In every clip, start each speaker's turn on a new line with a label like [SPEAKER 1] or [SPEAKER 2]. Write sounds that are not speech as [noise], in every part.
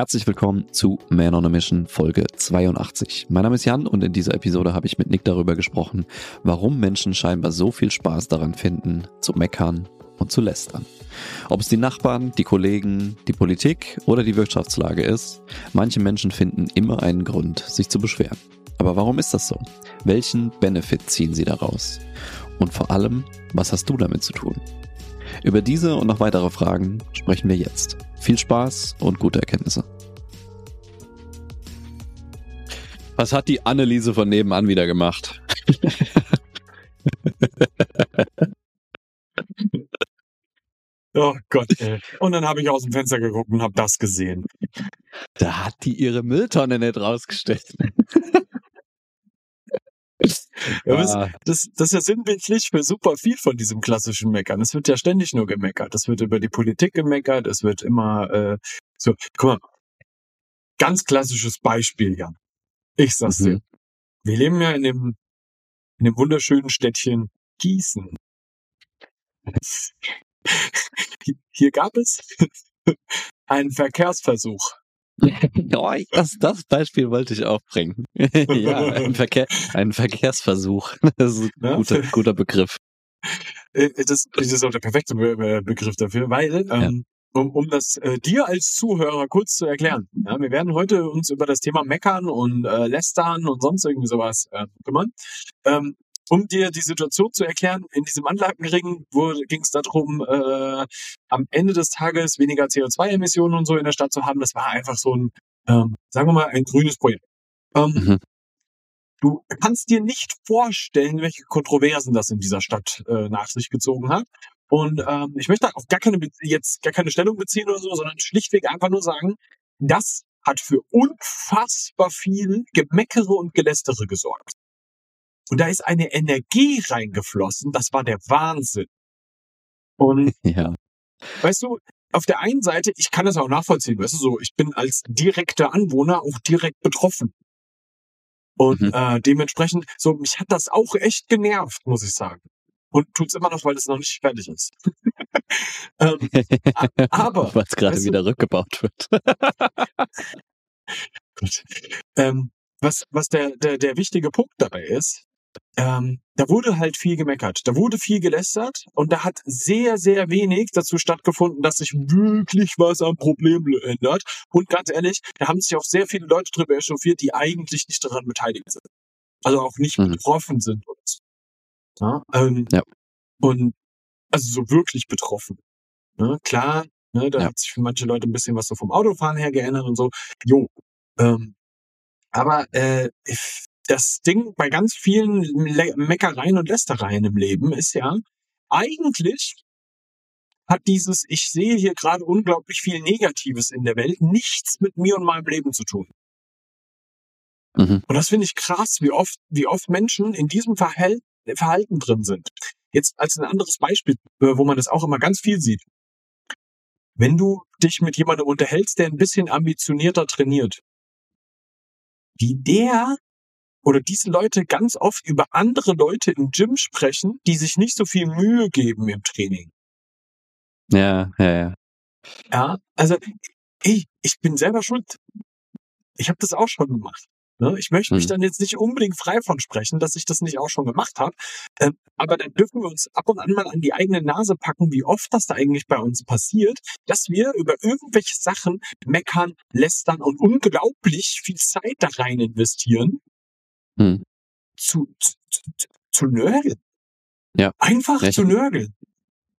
[SPEAKER 1] Herzlich willkommen zu Man on a Mission Folge 82. Mein Name ist Jan und in dieser Episode habe ich mit Nick darüber gesprochen, warum Menschen scheinbar so viel Spaß daran finden, zu meckern und zu lästern. Ob es die Nachbarn, die Kollegen, die Politik oder die Wirtschaftslage ist, manche Menschen finden immer einen Grund, sich zu beschweren. Aber warum ist das so? Welchen Benefit ziehen sie daraus? Und vor allem, was hast du damit zu tun? Über diese und noch weitere Fragen sprechen wir jetzt. Viel Spaß und gute Erkenntnisse. Was hat die Anneliese von nebenan wieder gemacht? [laughs]
[SPEAKER 2] oh Gott, ey. Und dann habe ich aus dem Fenster geguckt und habe das gesehen.
[SPEAKER 1] Da hat die ihre Mülltonne nicht rausgestellt. [laughs]
[SPEAKER 2] Ja, das, das, das ist ja sinnbildlich für super viel von diesem klassischen Meckern. Es wird ja ständig nur gemeckert. Es wird über die Politik gemeckert. Es wird immer äh, so. Guck mal, ganz klassisches Beispiel, Jan. Ich sag's dir.
[SPEAKER 1] Mhm.
[SPEAKER 2] Wir leben ja in dem, in dem wunderschönen Städtchen Gießen. [laughs] Hier gab es [laughs] einen Verkehrsversuch. [laughs]
[SPEAKER 1] Ja, das, das Beispiel wollte ich auch bringen. [laughs] ja, ein, Verkehr, ein Verkehrsversuch. [laughs] Das ist ein
[SPEAKER 2] Ja?
[SPEAKER 1] guter, guter Begriff.
[SPEAKER 2] Äh, das, das ist auch der perfekte Be Begriff dafür, weil, ähm, um, um das äh, dir als Zuhörer kurz zu erklären, ja, wir werden heute uns über das Thema Meckern und äh, Lästern und sonst irgendwie sowas äh, kümmern. Ähm, um dir die Situation zu erklären, in diesem Anlagenring ging es darum, äh, am Ende des Tages weniger CO2-Emissionen und so in der Stadt zu haben. Das war einfach so ein, ähm, sagen wir mal, ein grünes Projekt. Ähm,
[SPEAKER 1] Mhm.
[SPEAKER 2] Du kannst dir nicht vorstellen, welche Kontroversen das in dieser Stadt äh, nach sich gezogen hat. Und ähm, ich möchte auch gar keine jetzt gar keine Stellung beziehen oder so, sondern schlichtweg einfach nur sagen, das hat für unfassbar viel Gemeckere und Gelästere gesorgt. Und da ist eine Energie reingeflossen, das war der Wahnsinn. Und [laughs]
[SPEAKER 1] Ja.
[SPEAKER 2] weißt du, auf der einen Seite, ich kann das auch nachvollziehen, weißt du, so, ich bin als direkter Anwohner auch direkt betroffen. Und
[SPEAKER 1] Mhm.
[SPEAKER 2] äh, dementsprechend, so, mich hat das auch echt genervt, muss ich sagen. Und tut's immer noch, weil es noch nicht fertig ist. [laughs] ähm, aber, [laughs]
[SPEAKER 1] Weil es gerade
[SPEAKER 2] weißt du-
[SPEAKER 1] wieder rückgebaut wird.
[SPEAKER 2] Gut. Ähm, was, was der, der, der wichtige Punkt dabei ist, ähm, da wurde halt viel gemeckert, da wurde viel gelästert und da hat sehr, sehr wenig dazu stattgefunden, dass sich wirklich was am Problem ändert. Und ganz ehrlich, da haben sich auch sehr viele Leute drüber echauffiert, die eigentlich nicht daran beteiligt sind. Also auch nicht
[SPEAKER 1] Mhm.
[SPEAKER 2] betroffen sind. Und, ja, ähm,
[SPEAKER 1] Ja.
[SPEAKER 2] und also so wirklich betroffen. Ne? Klar, ne, da
[SPEAKER 1] Ja.
[SPEAKER 2] hat sich für manche Leute ein bisschen was so vom Autofahren her geändert und so. Jo. Ähm, aber äh, ich- das Ding bei ganz vielen Le Meckereien und Lästereien im Leben ist ja, eigentlich hat dieses, ich sehe hier gerade unglaublich viel Negatives in der Welt, nichts mit mir und meinem Leben zu tun.
[SPEAKER 1] Mhm.
[SPEAKER 2] Und das finde ich krass, wie oft, wie oft Menschen in diesem Verhal Verhalten drin sind. Jetzt als ein anderes Beispiel, äh, wo man das auch immer ganz viel sieht. Wenn du dich mit jemandem unterhältst, der ein bisschen ambitionierter trainiert, wie der oder diese Leute ganz oft über andere Leute im Gym sprechen, die sich nicht so viel Mühe geben im Training.
[SPEAKER 1] Ja, ja, ja.
[SPEAKER 2] Ja, also ich, ich bin selber schuld. Ich habe das auch schon gemacht. Ne? Ich möchte mich
[SPEAKER 1] Mhm.
[SPEAKER 2] dann jetzt nicht unbedingt frei von sprechen, dass ich das nicht auch schon gemacht habe. Ähm, aber dann dürfen wir uns ab und an mal an die eigene Nase packen, wie oft das da eigentlich bei uns passiert, dass wir über irgendwelche Sachen meckern, lästern und unglaublich viel Zeit da rein investieren,
[SPEAKER 1] Mhm.
[SPEAKER 2] zu, zu, zu, zu nörgeln.
[SPEAKER 1] Ja.
[SPEAKER 2] Einfach
[SPEAKER 1] Ja,
[SPEAKER 2] zu nörgeln.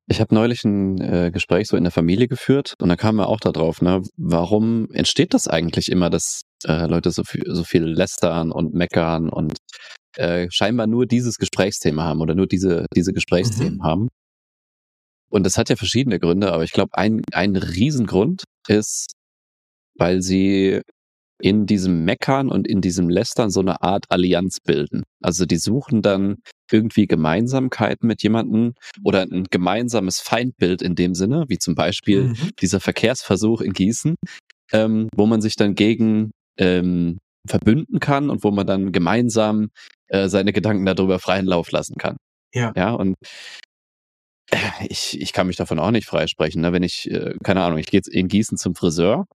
[SPEAKER 1] Ich habe neulich ein äh, Gespräch so in der Familie geführt und da kamen wir auch da drauf, ne, warum entsteht das eigentlich immer, dass äh, Leute so viel, so viel lästern und meckern und äh, scheinbar nur dieses Gesprächsthema haben oder nur diese, diese Gesprächsthemen
[SPEAKER 2] Mhm.
[SPEAKER 1] haben. Und das hat ja verschiedene Gründe, aber ich glaube, ein, ein Riesengrund ist, weil sie in diesem Meckern und in diesem Lästern so eine Art Allianz bilden. Also die suchen dann irgendwie Gemeinsamkeiten mit jemandem oder ein gemeinsames Feindbild in dem Sinne, wie zum Beispiel
[SPEAKER 2] Mhm.
[SPEAKER 1] dieser Verkehrsversuch in Gießen, ähm, wo man sich dann gegen ähm, verbünden kann und wo man dann gemeinsam äh, seine Gedanken darüber freien Lauf lassen kann.
[SPEAKER 2] Ja.
[SPEAKER 1] Ja, und äh, ich, ich kann mich davon auch nicht freisprechen. Ne? Wenn ich, äh, keine Ahnung, ich gehe jetzt in Gießen zum Friseur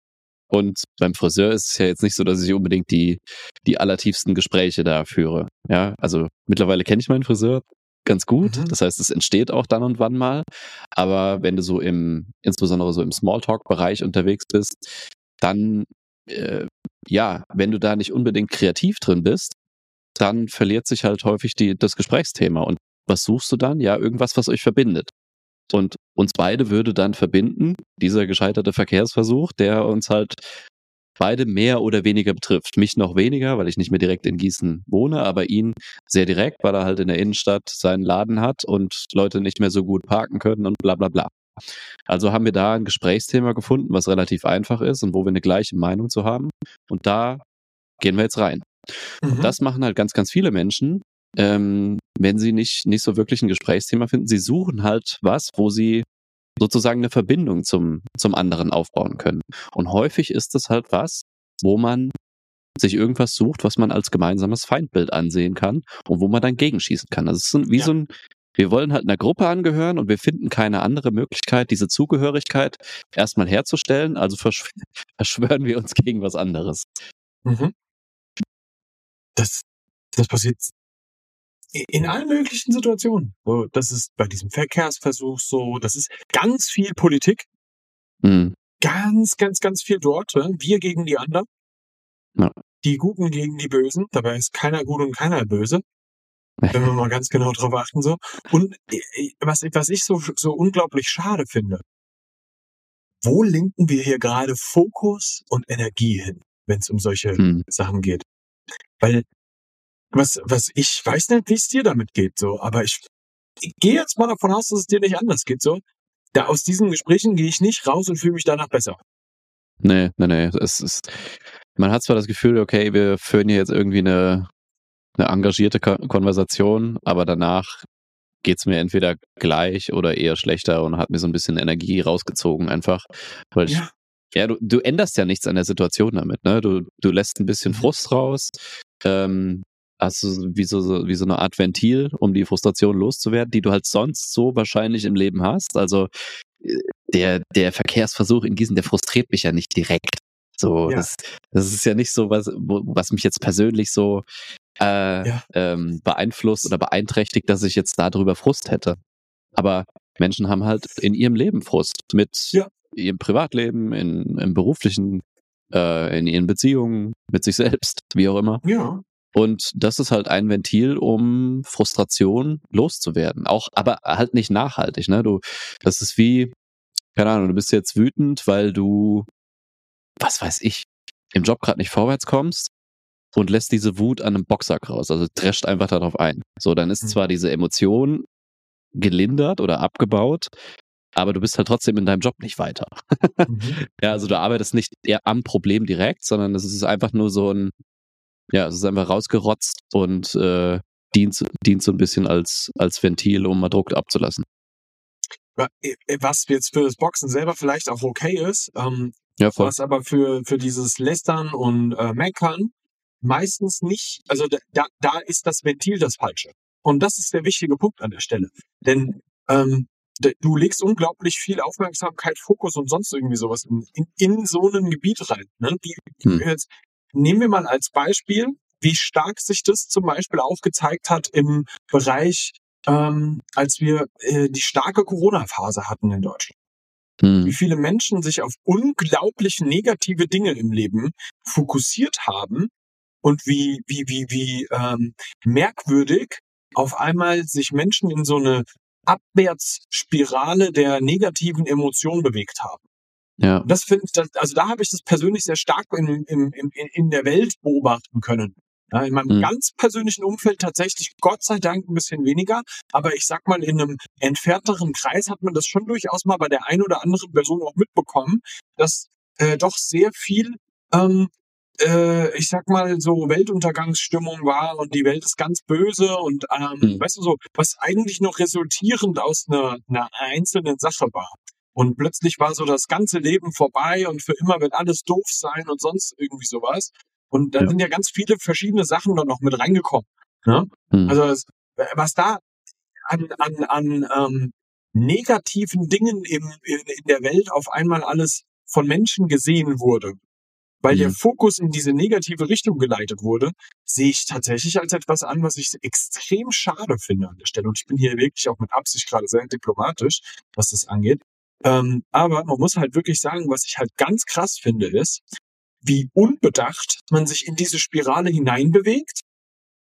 [SPEAKER 1] Und beim Friseur ist es ja jetzt nicht so, dass ich unbedingt die, die allertiefsten Gespräche da führe. Ja, also mittlerweile kenne ich meinen Friseur ganz gut. Mhm. Das heißt, es entsteht auch dann und wann mal. Aber wenn du so im, insbesondere so im Smalltalk-Bereich unterwegs bist, dann, äh, ja, wenn du da nicht unbedingt kreativ drin bist, dann verliert sich halt häufig die, das Gesprächsthema. Und was suchst du dann? Ja, irgendwas, was euch verbindet. Und uns beide würde dann verbinden, dieser gescheiterte Verkehrsversuch, der uns halt beide mehr oder weniger betrifft. Mich noch weniger, weil ich nicht mehr direkt in Gießen wohne, aber ihn sehr direkt, weil er halt in der Innenstadt seinen Laden hat und Leute nicht mehr so gut parken können und bla bla bla. Also haben wir da ein Gesprächsthema gefunden, was relativ einfach ist und wo wir eine gleiche Meinung zu haben. Und da gehen wir jetzt rein. Mhm. Und das machen halt ganz, ganz viele Menschen, ähm, wenn sie nicht, nicht so wirklich ein Gesprächsthema finden. Sie suchen halt was, wo sie sozusagen eine Verbindung zum, zum anderen aufbauen können. Und häufig ist das halt was, wo man sich irgendwas sucht, was man als gemeinsames Feindbild ansehen kann und wo man dann gegenschießen kann. Also es ist wie ja. so ein, wir wollen halt einer Gruppe angehören und wir finden keine andere Möglichkeit, diese Zugehörigkeit erstmal herzustellen, also verschw [laughs] verschwören wir uns gegen was anderes.
[SPEAKER 2] Mhm. Das, das passiert in allen möglichen Situationen. Das ist bei diesem Verkehrsversuch so, das ist ganz viel Politik. Mhm. Ganz, ganz, ganz viel dort. Wir gegen die anderen. Ja. Die Guten gegen die Bösen. Dabei ist keiner gut und keiner böse. Wenn wir mal ganz genau drauf achten, so. Und äh, was, was ich so, so unglaublich schade finde, wo lenken wir hier gerade Fokus und Energie hin, wenn es um solche hm. Sachen geht? Weil was, was ich weiß nicht, wie es dir damit geht, so, aber ich, ich gehe jetzt mal davon aus, dass es dir nicht anders geht, so. Da aus diesen Gesprächen gehe ich nicht raus und fühle mich danach besser.
[SPEAKER 1] Nee, nee, nee. Es ist, man hat zwar das Gefühl, okay, wir führen hier jetzt irgendwie eine, eine engagierte Konversation, aber danach geht es mir entweder gleich oder eher schlechter und hat mir so ein bisschen Energie rausgezogen einfach. Weil ich, ja. ja, du, du änderst ja nichts an der Situation damit, ne? Du, du lässt ein bisschen mhm. Frust raus, ähm, also wie so, wie so eine Art Ventil, um die Frustration loszuwerden, die du halt sonst so wahrscheinlich im Leben hast. Also äh, der, der Verkehrsversuch in Gießen, der frustriert mich ja nicht direkt. So, ja. das, das ist ja nicht so was, was mich jetzt persönlich so äh, ja. ähm, beeinflusst oder beeinträchtigt, dass ich jetzt darüber Frust hätte. Aber Menschen haben halt in ihrem Leben Frust mit ja. ihrem Privatleben, in, im beruflichen, äh, in ihren Beziehungen, mit sich selbst, wie auch immer.
[SPEAKER 2] Ja.
[SPEAKER 1] Und das ist halt ein Ventil, um Frustration loszuwerden. Auch, aber halt nicht nachhaltig, ne? Du, das ist wie, keine Ahnung, du bist jetzt wütend, weil du, was weiß ich, im Job gerade nicht vorwärts kommst und lässt diese Wut an einem Boxsack raus. Also drescht einfach darauf ein. So, dann ist mhm. zwar diese Emotion gelindert oder abgebaut, aber du bist halt trotzdem in deinem Job nicht weiter. mhm. [laughs] Ja, also du arbeitest nicht eher am Problem direkt, sondern es ist einfach nur so ein, ja, es ist einfach rausgerotzt und äh, dient, dient so ein bisschen als, als Ventil, um mal Druck abzulassen.
[SPEAKER 2] Was jetzt für das Boxen selber vielleicht auch okay ist, ähm, ja, voll. was aber für, für dieses Lästern und äh, Meckern meistens nicht, also da, da ist das Ventil das Falsche. Und das ist der wichtige Punkt an der Stelle. Denn ähm, du legst unglaublich viel Aufmerksamkeit, Fokus und sonst irgendwie sowas in, in, in so ein Gebiet rein. Ne? Die, hm. jetzt, Nehmen wir mal als Beispiel, wie stark sich das zum Beispiel aufgezeigt hat im Bereich, ähm, als wir äh, die starke Corona-Phase hatten in Deutschland. Hm. Wie viele Menschen sich auf unglaublich negative Dinge im Leben fokussiert haben und wie, wie, wie, wie ähm, merkwürdig auf einmal sich Menschen in so eine Abwärtsspirale der negativen Emotionen bewegt haben. Ja. das finde ich, also da habe ich das persönlich sehr stark in, in, in, in der Welt beobachten können. Ja, in meinem mhm. ganz persönlichen Umfeld tatsächlich Gott sei Dank ein bisschen weniger, aber ich sag mal, in einem entfernteren Kreis hat man das schon durchaus mal bei der einen oder anderen Person auch mitbekommen, dass äh, doch sehr viel, ähm, äh, ich sag mal, so Weltuntergangsstimmung war und die Welt ist ganz böse und ähm, mhm. weißt du so, was eigentlich noch resultierend aus einer, einer einzelnen Sache war. Und plötzlich war so das ganze Leben vorbei und für immer wird alles doof sein und sonst irgendwie sowas. Und da ja. sind ja ganz viele verschiedene Sachen dann noch mit reingekommen. Ne? Mhm. Also das, was da an, an, an ähm, negativen Dingen im, in, in der Welt auf einmal alles von Menschen gesehen wurde, weil
[SPEAKER 1] Mhm.
[SPEAKER 2] der Fokus in diese negative Richtung geleitet wurde, sehe ich tatsächlich als etwas an, was ich extrem schade finde an der Stelle. Und ich bin hier wirklich auch mit Absicht gerade sehr diplomatisch, was das angeht. Ähm, aber man muss halt wirklich sagen, was ich halt ganz krass finde, ist, wie unbedacht man sich in diese Spirale hineinbewegt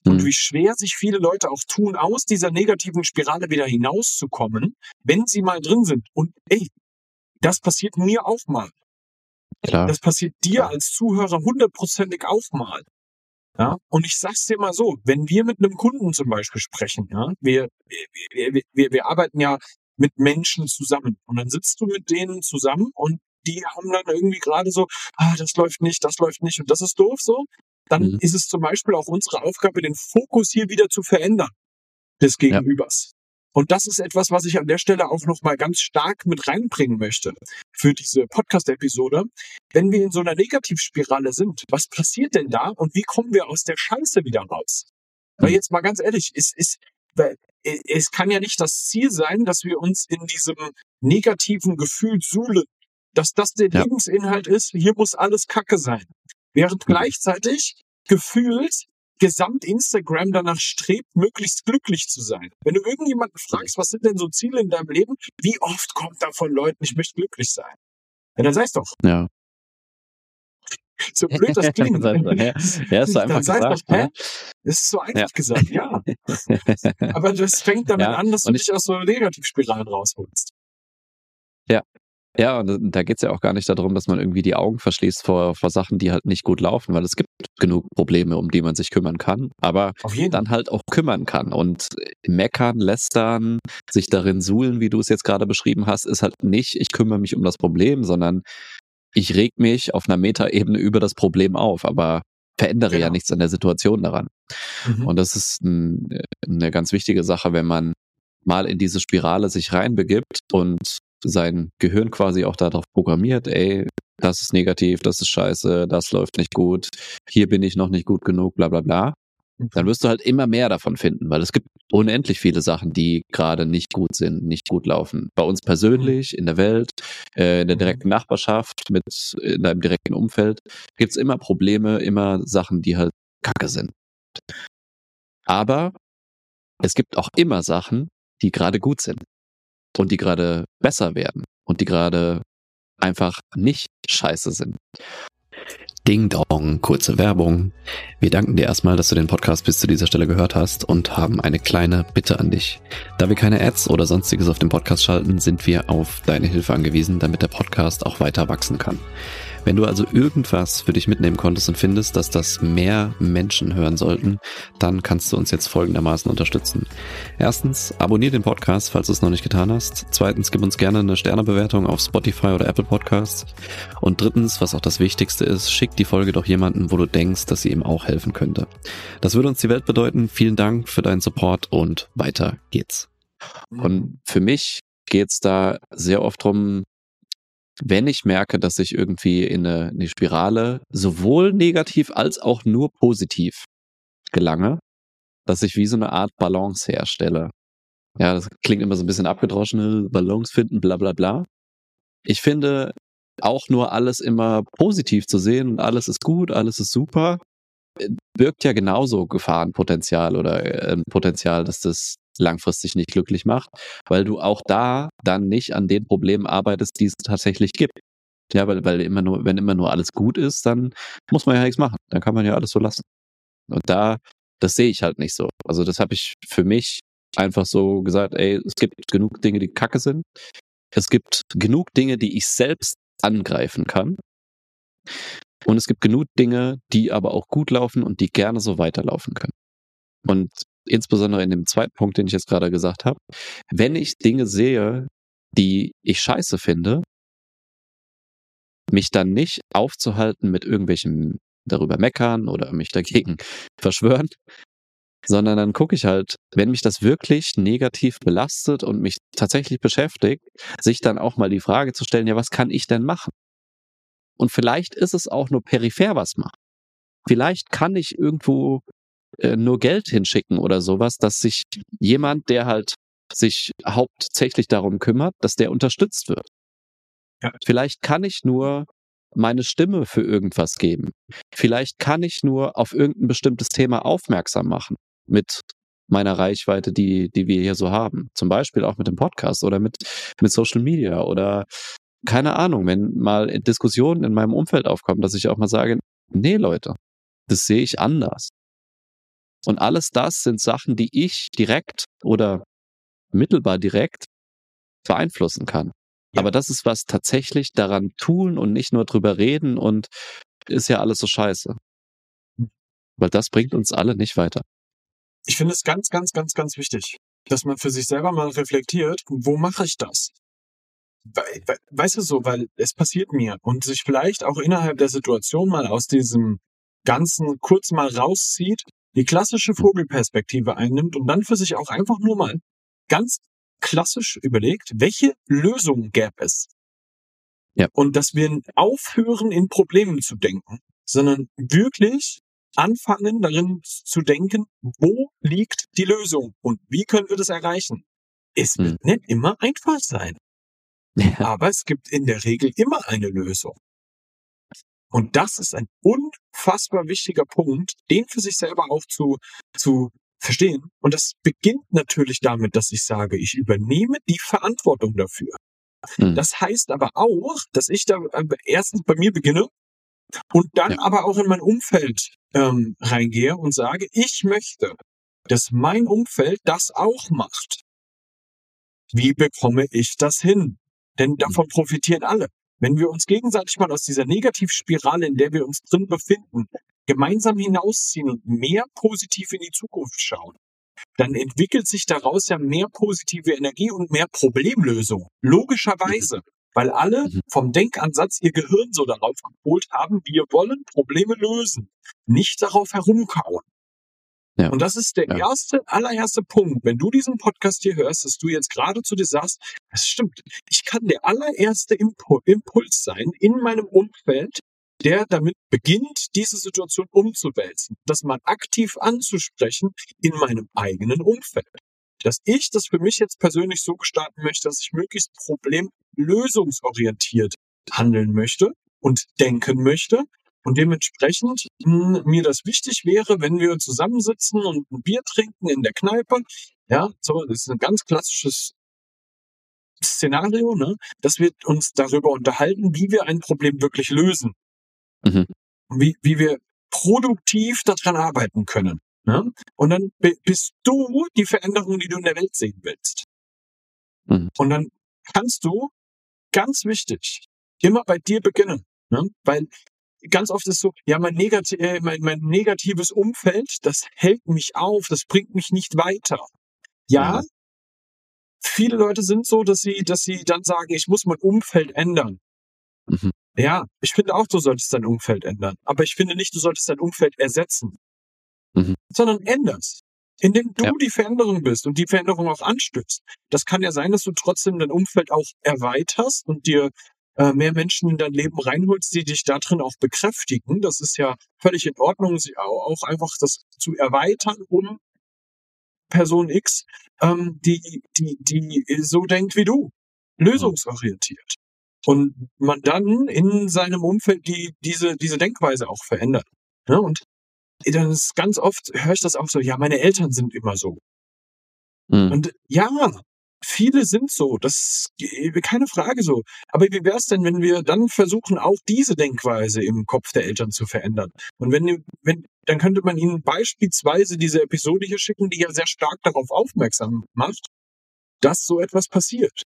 [SPEAKER 2] und
[SPEAKER 1] Mhm.
[SPEAKER 2] wie schwer sich viele Leute auch tun, aus dieser negativen Spirale wieder hinauszukommen, wenn sie mal drin sind. Und ey, das passiert mir auch mal.
[SPEAKER 1] Klar.
[SPEAKER 2] Das passiert dir als Zuhörer hundertprozentig auch mal. Ja, und ich sag's dir mal so, wenn wir mit einem Kunden zum Beispiel sprechen, ja, wir, wir, wir, wir, wir arbeiten ja mit Menschen zusammen und dann sitzt du mit denen zusammen und die haben dann irgendwie gerade so, ah, das läuft nicht, das läuft nicht und das ist doof so. Dann
[SPEAKER 1] Mhm.
[SPEAKER 2] ist es zum Beispiel auch unsere Aufgabe, den Fokus hier wieder zu verändern des Gegenübers. Und das ist etwas, was ich an der Stelle auch noch mal ganz stark mit reinbringen möchte für diese Podcast-Episode. Wenn wir in so einer Negativspirale sind, was passiert denn da und wie kommen wir aus der Scheiße wieder raus? Weil
[SPEAKER 1] Mhm.
[SPEAKER 2] jetzt mal ganz ehrlich, es ist, äh, es kann ja nicht das Ziel sein, dass wir uns in diesem negativen Gefühl suhlen, dass das der
[SPEAKER 1] Ja.
[SPEAKER 2] Lebensinhalt ist, hier muss alles Kacke sein. Während
[SPEAKER 1] Mhm.
[SPEAKER 2] gleichzeitig gefühlt gesamt Instagram danach strebt, möglichst glücklich zu sein. Wenn du irgendjemanden fragst, was sind denn so Ziele in deinem Leben, wie oft kommt da von Leuten, ich möchte glücklich sein? Ja, dann sag's doch.
[SPEAKER 1] Ja.
[SPEAKER 2] So blöd das [laughs] klingt.
[SPEAKER 1] ja, ja, ist so einfach gesagt.
[SPEAKER 2] doch,
[SPEAKER 1] ne?
[SPEAKER 2] Ist so einfach
[SPEAKER 1] Ja.
[SPEAKER 2] gesagt, [laughs] ja. Aber das fängt damit
[SPEAKER 1] Ja,
[SPEAKER 2] an, dass du dich aus so Negativspiralen rausholst.
[SPEAKER 1] Ja, und da geht's ja auch gar nicht darum, dass man irgendwie die Augen verschließt vor, vor Sachen, die halt nicht gut laufen, weil es gibt genug Probleme, um die man sich kümmern kann, aber dann halt auch kümmern kann. Und meckern, lästern, sich darin suhlen, wie du es jetzt gerade beschrieben hast, ist halt nicht, ich kümmere mich um das Problem, sondern ich reg mich auf einer Metaebene über das Problem auf, aber verändere ja
[SPEAKER 2] Genau.
[SPEAKER 1] nichts an der Situation daran.
[SPEAKER 2] Mhm.
[SPEAKER 1] Und das ist ein, eine ganz wichtige Sache, wenn man mal in diese Spirale sich reinbegibt und sein Gehirn quasi auch darauf programmiert, ey, das ist negativ, das ist scheiße, das läuft nicht gut, hier bin ich noch nicht gut genug, bla bla bla. Dann wirst du halt immer mehr davon finden, weil es gibt unendlich viele Sachen, die gerade nicht gut sind, nicht gut laufen. Bei uns persönlich, in der Welt, äh, in der
[SPEAKER 2] Mhm.
[SPEAKER 1] direkten Nachbarschaft, mit in deinem direkten Umfeld, gibt's immer Probleme, immer Sachen, die halt kacke sind. Aber es gibt auch immer Sachen, die gerade gut sind und die gerade besser werden und die gerade einfach nicht scheiße sind. Ding Dong, kurze Werbung. Wir danken dir erstmal, dass du den Podcast bis zu dieser Stelle gehört hast und haben eine kleine Bitte an dich. Da wir keine Ads oder sonstiges auf dem Podcast schalten, sind wir auf deine Hilfe angewiesen, damit der Podcast auch weiter wachsen kann. Wenn du also irgendwas für dich mitnehmen konntest und findest, dass das mehr Menschen hören sollten, dann kannst du uns jetzt folgendermaßen unterstützen. Erstens, abonnier den Podcast, falls du es noch nicht getan hast. Zweitens, gib uns gerne eine Sternebewertung auf Spotify oder Apple Podcasts. Und drittens, was auch das Wichtigste ist, schick die Folge doch jemanden, wo du denkst, dass sie ihm auch helfen könnte. Das würde uns die Welt bedeuten. Vielen Dank für deinen Support und weiter geht's. Und für mich geht's da sehr oft drum, wenn ich merke, dass ich irgendwie in eine, in eine Spirale sowohl negativ als auch nur positiv gelange, dass ich wie so eine Art Balance herstelle. Ja, das klingt immer so ein bisschen abgedroschen, äh, Balance finden, bla bla bla. Ich finde, auch nur alles immer positiv zu sehen und alles ist gut, alles ist super, äh, birgt ja genauso Gefahrenpotenzial oder äh, ein Potenzial, dass das langfristig nicht glücklich macht, weil du auch da dann nicht an den Problemen arbeitest, die es tatsächlich gibt. Ja, weil, weil immer nur, wenn immer nur alles gut ist, dann muss man ja nichts machen. Dann kann man ja alles so lassen. Und da, das sehe ich halt nicht so. Also das habe ich für mich einfach so gesagt, ey, es gibt genug Dinge, die kacke sind. Es gibt genug Dinge, die ich selbst angreifen kann. Und es gibt genug Dinge, die aber auch gut laufen und die gerne so weiterlaufen können. Und insbesondere in dem zweiten Punkt, den ich jetzt gerade gesagt habe, wenn ich Dinge sehe, die ich scheiße finde, mich dann nicht aufzuhalten mit irgendwelchen darüber meckern oder mich dagegen [laughs] verschwören, sondern dann gucke ich halt, wenn mich das wirklich negativ belastet und mich tatsächlich beschäftigt, sich dann auch mal die Frage zu stellen, ja, was kann ich denn machen? Und vielleicht ist es auch nur peripher was machen. Vielleicht kann ich irgendwo äh, nur Geld hinschicken oder sowas, dass sich jemand, der halt sich hauptsächlich darum kümmert, dass der unterstützt wird.
[SPEAKER 2] Ja.
[SPEAKER 1] Vielleicht kann ich nur meine Stimme für irgendwas geben. Vielleicht kann ich nur auf irgendein bestimmtes Thema aufmerksam machen mit meiner Reichweite, die, die wir hier so haben. Zum Beispiel auch mit dem Podcast oder mit, mit Social Media oder keine Ahnung, wenn mal Diskussionen in meinem Umfeld aufkommen, dass ich auch mal sage, nee Leute, das sehe ich anders. Und alles das sind Sachen, die ich direkt oder mittelbar direkt beeinflussen kann. Ja. Aber das ist was tatsächlich daran tun und nicht nur drüber reden und ist ja alles so scheiße. Hm. Weil das bringt uns alle nicht weiter.
[SPEAKER 2] Ich finde es ganz, ganz, ganz, ganz wichtig, dass man für sich selber mal reflektiert, wo mache ich das? weißt du so, weil es passiert mir und sich vielleicht auch innerhalb der Situation mal aus diesem Ganzen kurz mal rauszieht, die klassische Vogelperspektive einnimmt und dann für sich auch einfach nur mal ganz klassisch überlegt, welche Lösung gäbe es? Ja. Und dass wir aufhören, in Problemen zu denken, sondern wirklich anfangen, darin zu denken, wo liegt die Lösung und wie können wir das erreichen? Es wird hm. nicht immer einfach sein. [laughs] Ja. Aber es gibt in der Regel immer eine Lösung. Und das ist ein unfassbar wichtiger Punkt, den für sich selber auch zu, zu verstehen. Und das beginnt natürlich damit, dass ich sage, ich übernehme die Verantwortung dafür. Mhm. Das heißt aber auch, dass ich da äh, erstens bei mir beginne und dann ja. aber auch in mein Umfeld ähm, reingehe und sage, ich möchte, dass mein Umfeld das auch macht. Wie bekomme ich das hin? Denn davon mhm. profitieren alle. Wenn wir uns gegenseitig mal aus dieser Negativspirale, in der wir uns drin befinden, gemeinsam hinausziehen und mehr positiv in die Zukunft schauen, dann entwickelt sich daraus ja mehr positive Energie und mehr Problemlösung. Logischerweise. Mhm. Weil alle mhm. vom Denkansatz ihr Gehirn so darauf geholt haben, wir wollen Probleme lösen, nicht darauf herumkauen. Ja. Und das ist der ja. erste, allererste Punkt. Wenn du diesen Podcast hier hörst, dass du jetzt gerade zu dir sagst, das stimmt, ich kann der allererste Impuls sein in meinem Umfeld, der damit beginnt, diese Situation umzuwälzen, das mal aktiv anzusprechen in meinem eigenen Umfeld. Dass ich das für mich jetzt persönlich so gestalten möchte, dass ich möglichst problemlösungsorientiert handeln möchte und denken möchte und dementsprechend mh, hm, mir das wichtig wäre, wenn wir zusammensitzen und ein Bier trinken in der Kneipe. Ja, so, das ist ein ganz klassisches Szenario, ne, dass wir uns darüber unterhalten, wie wir ein Problem wirklich lösen. Mhm. Wie, wie wir produktiv daran arbeiten können. Ne? Und dann bist du die Veränderung, die du in der Welt sehen willst. Mhm. Und dann kannst du, ganz wichtig, immer bei dir beginnen. Ne? Weil ganz oft ist so, ja, mein, negati äh, mein, mein negatives Umfeld, das hält mich auf, das bringt mich nicht weiter. Ja, ja, viele Leute sind so, dass sie, dass sie dann sagen, ich muss mein Umfeld ändern. Mhm. Ja, ich finde auch, du solltest dein Umfeld ändern. Aber ich finde nicht, du solltest dein Umfeld ersetzen. Mhm. Sondern änderst. Indem du ja. die Veränderung bist und die Veränderung auch anstößt. Das kann ja sein, dass du trotzdem dein Umfeld auch erweiterst und dir äh, mehr Menschen in dein Leben reinholst, die dich da drin auch bekräftigen. Das ist ja völlig in Ordnung, auch einfach das zu erweitern um Person X, ähm, die, die, die so denkt wie du, lösungsorientiert. Und man dann in seinem Umfeld die, diese, diese Denkweise auch verändert. Ne? und dann ist ganz oft, höre ich das auch so, ja, meine Eltern sind immer so. Mhm. Und ja, Viele sind so, das ist keine Frage so. Aber wie wäre es denn, wenn wir dann versuchen, auch diese Denkweise im Kopf der Eltern zu verändern? Und wenn, wenn, dann könnte man ihnen beispielsweise diese Episode hier schicken, die ja sehr stark darauf aufmerksam macht, dass so etwas passiert.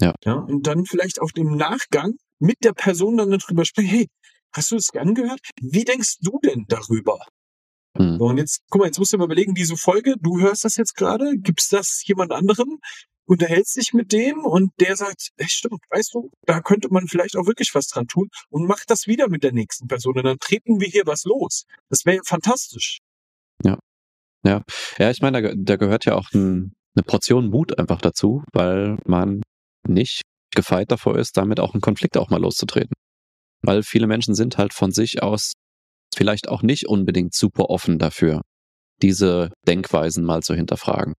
[SPEAKER 2] Ja. ja und dann vielleicht auch im Nachgang mit der Person dann darüber sprechen, hey, hast du es angehört? Wie denkst du denn darüber? Mhm. So, und jetzt, guck mal, jetzt musst du mal überlegen, diese Folge, du hörst das jetzt gerade, gibt's das jemand anderem? Unterhältst dich mit dem und der sagt, hey, stimmt, weißt du, da könnte man vielleicht auch wirklich was dran tun und macht das wieder mit der nächsten Person und dann treten wir hier was los. Das wäre fantastisch.
[SPEAKER 1] Ja. Ja. Ja, ich meine, da, da gehört ja auch ein, eine Portion Mut einfach dazu, weil man nicht gefeit davor ist, damit auch einen Konflikt auch mal loszutreten. Weil viele Menschen sind halt von sich aus vielleicht auch nicht unbedingt super offen dafür, diese Denkweisen mal zu hinterfragen.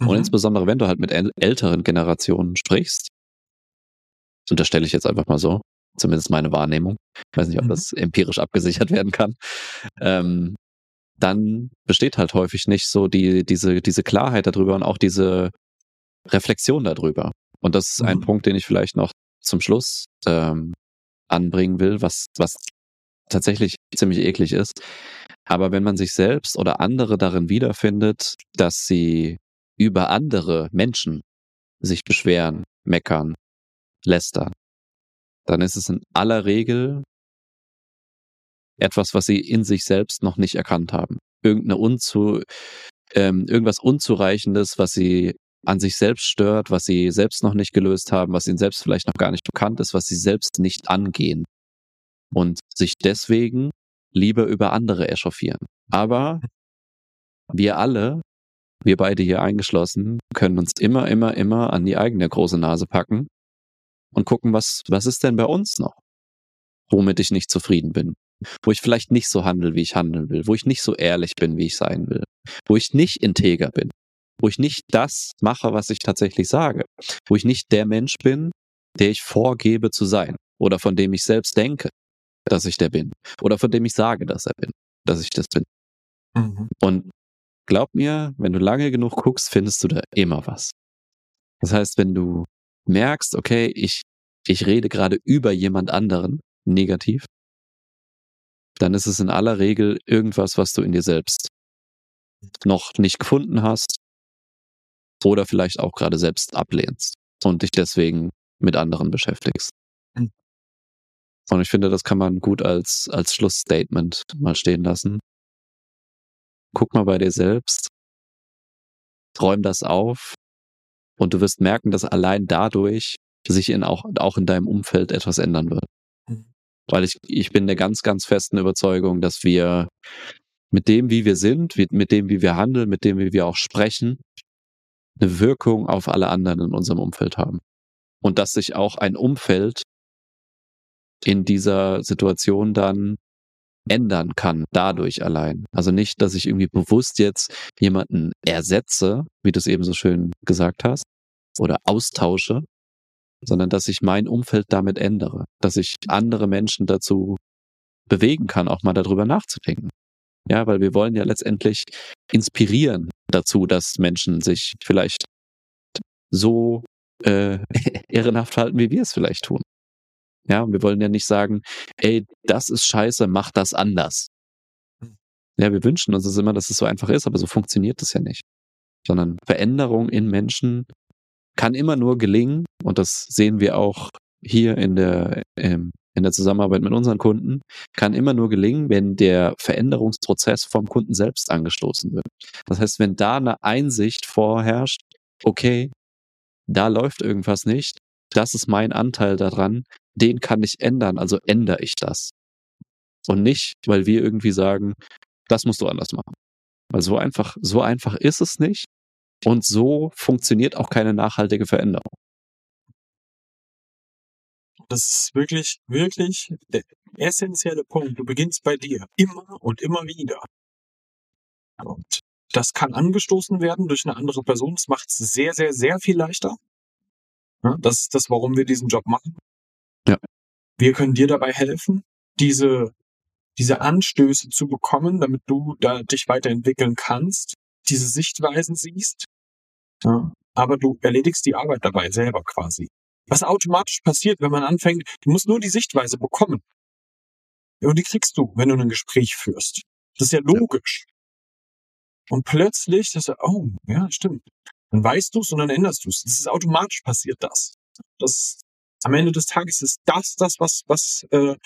[SPEAKER 1] Mhm. Und insbesondere, wenn du halt mit älteren Generationen sprichst, unterstelle ich jetzt einfach mal so, zumindest meine Wahrnehmung, ich weiß nicht, ob mhm. das empirisch abgesichert werden kann, ähm, dann besteht halt häufig nicht so die, diese, diese Klarheit darüber und auch diese Reflexion darüber. Und das ist mhm. ein Punkt, den ich vielleicht noch zum Schluss ähm, anbringen will, was, was tatsächlich ziemlich eklig ist. Aber wenn man sich selbst oder andere darin wiederfindet, dass sie über andere Menschen sich beschweren, meckern, lästern, dann ist es in aller Regel etwas, was sie in sich selbst noch nicht erkannt haben. Irgendeine unzu, ähm, irgendwas Unzureichendes, was sie an sich selbst stört, was sie selbst noch nicht gelöst haben, was ihnen selbst vielleicht noch gar nicht bekannt ist, was sie selbst nicht angehen und sich deswegen lieber über andere echauffieren. Aber wir alle, wir beide hier eingeschlossen, können uns immer, immer, immer an die eigene große Nase packen und gucken, was, was ist denn bei uns noch, womit ich nicht zufrieden bin, wo ich vielleicht nicht so handle, wie ich handeln will, wo ich nicht so ehrlich bin, wie ich sein will, wo ich nicht integer bin, wo ich nicht das mache, was ich tatsächlich sage, wo ich nicht der Mensch bin, der ich vorgebe zu sein oder von dem ich selbst denke, dass ich der bin oder von dem ich sage, dass er bin, dass ich das bin. Mhm. Und glaub mir, wenn du lange genug guckst, findest du da immer was. Das heißt, wenn du merkst, okay, ich, ich rede gerade über jemand anderen negativ, dann ist es in aller Regel irgendwas, was du in dir selbst noch nicht gefunden hast oder vielleicht auch gerade selbst ablehnst und dich deswegen mit anderen beschäftigst. Mhm. Und ich finde, das kann man gut als, als Schlussstatement mal stehen lassen. Guck mal bei dir selbst, räum das auf und du wirst merken, dass allein dadurch sich in auch, auch in deinem Umfeld etwas ändern wird. Mhm. Weil ich, ich bin der ganz, ganz festen Überzeugung, dass wir mit dem, wie wir sind, mit dem, wie wir handeln, mit dem, wie wir auch sprechen, eine Wirkung auf alle anderen in unserem Umfeld haben. Und dass sich auch ein Umfeld in dieser Situation dann ändern kann, dadurch allein. Also nicht, dass ich irgendwie bewusst jetzt jemanden ersetze, wie du es eben so schön gesagt hast, oder austausche, sondern dass ich mein Umfeld damit ändere, dass ich andere Menschen dazu bewegen kann, auch mal darüber nachzudenken. Ja, weil wir wollen ja letztendlich inspirieren dazu, dass Menschen sich vielleicht so äh, [laughs] ehrenhaft halten, wie wir es vielleicht tun. Ja, und wir wollen ja nicht sagen, ey, das ist scheiße, mach das anders. Hm. Ja, wir wünschen uns das immer, dass es so einfach ist, aber so funktioniert das ja nicht. Sondern Veränderung in Menschen kann immer nur gelingen, und das sehen wir auch hier in der, ähm, in der Zusammenarbeit mit unseren Kunden, kann immer nur gelingen, wenn der Veränderungsprozess vom Kunden selbst angestoßen wird. Das heißt, wenn da eine Einsicht vorherrscht, okay, da läuft irgendwas nicht, das ist mein Anteil daran, den kann ich ändern, also ändere ich das. Und nicht, weil wir irgendwie sagen, das musst du anders machen. Weil so einfach, so einfach ist es nicht. Und so funktioniert auch keine nachhaltige Veränderung.
[SPEAKER 2] Das ist wirklich, wirklich der essentielle Punkt. Du beginnst bei dir. Immer und immer wieder. Und das kann angestoßen werden durch eine andere Person. Das macht es sehr, sehr, sehr viel leichter. Das ist das, warum wir diesen Job machen.
[SPEAKER 1] Ja.
[SPEAKER 2] Wir können dir dabei helfen, diese, diese Anstöße zu bekommen, damit du da dich weiterentwickeln kannst, diese Sichtweisen siehst. Ja. Aber du erledigst die Arbeit dabei selber quasi. Was automatisch passiert, wenn man anfängt, du musst nur die Sichtweise bekommen. Und die kriegst du, wenn du ein Gespräch führst. Das ist ja logisch. Und plötzlich, das, oh, ja, stimmt. Dann weißt du es und dann änderst du es. Das ist automatisch passiert das. Das am Ende des Tages ist das das, was, was äh,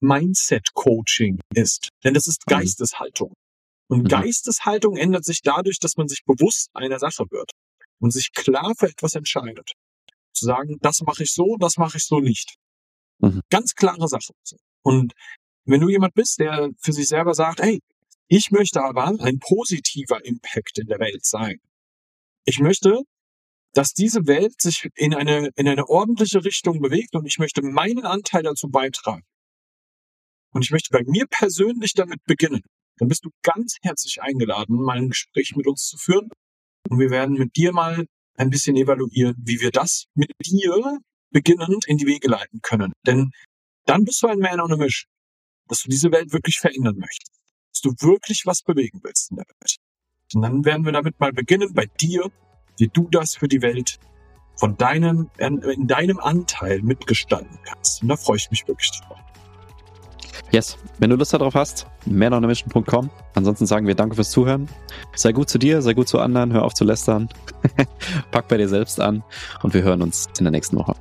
[SPEAKER 2] Mindset-Coaching ist. Denn das ist mhm. Geisteshaltung. Und mhm. Geisteshaltung ändert sich dadurch, dass man sich bewusst einer Sache wird und sich klar für etwas entscheidet. Zu sagen, das mache ich so, das mache ich so nicht. Mhm. Ganz klare Sache. Und wenn du jemand bist, der für sich selber sagt, hey, ich möchte aber ein positiver Impact in der Welt sein. Ich möchte dass diese Welt sich in eine, in eine ordentliche Richtung bewegt und ich möchte meinen Anteil dazu beitragen. Und ich möchte bei mir persönlich damit beginnen. Dann bist du ganz herzlich eingeladen, mal ein Gespräch mit uns zu führen. Und wir werden mit dir mal ein bisschen evaluieren, wie wir das mit dir beginnend in die Wege leiten können. Denn dann bist du ein Man on a Mission. Dass du diese Welt wirklich verändern möchtest. Dass du wirklich was bewegen willst in der Welt. Und dann werden wir damit mal beginnen bei dir, wie du das für die Welt von deinem, in deinem Anteil mitgestalten kannst. Und da freue ich mich wirklich drauf.
[SPEAKER 1] Yes, wenn du Lust darauf hast, manonamission.com. Ansonsten sagen wir danke fürs Zuhören. Sei gut zu dir, sei gut zu anderen, hör auf zu lästern. [laughs] Pack bei dir selbst an und wir hören uns in der nächsten Woche.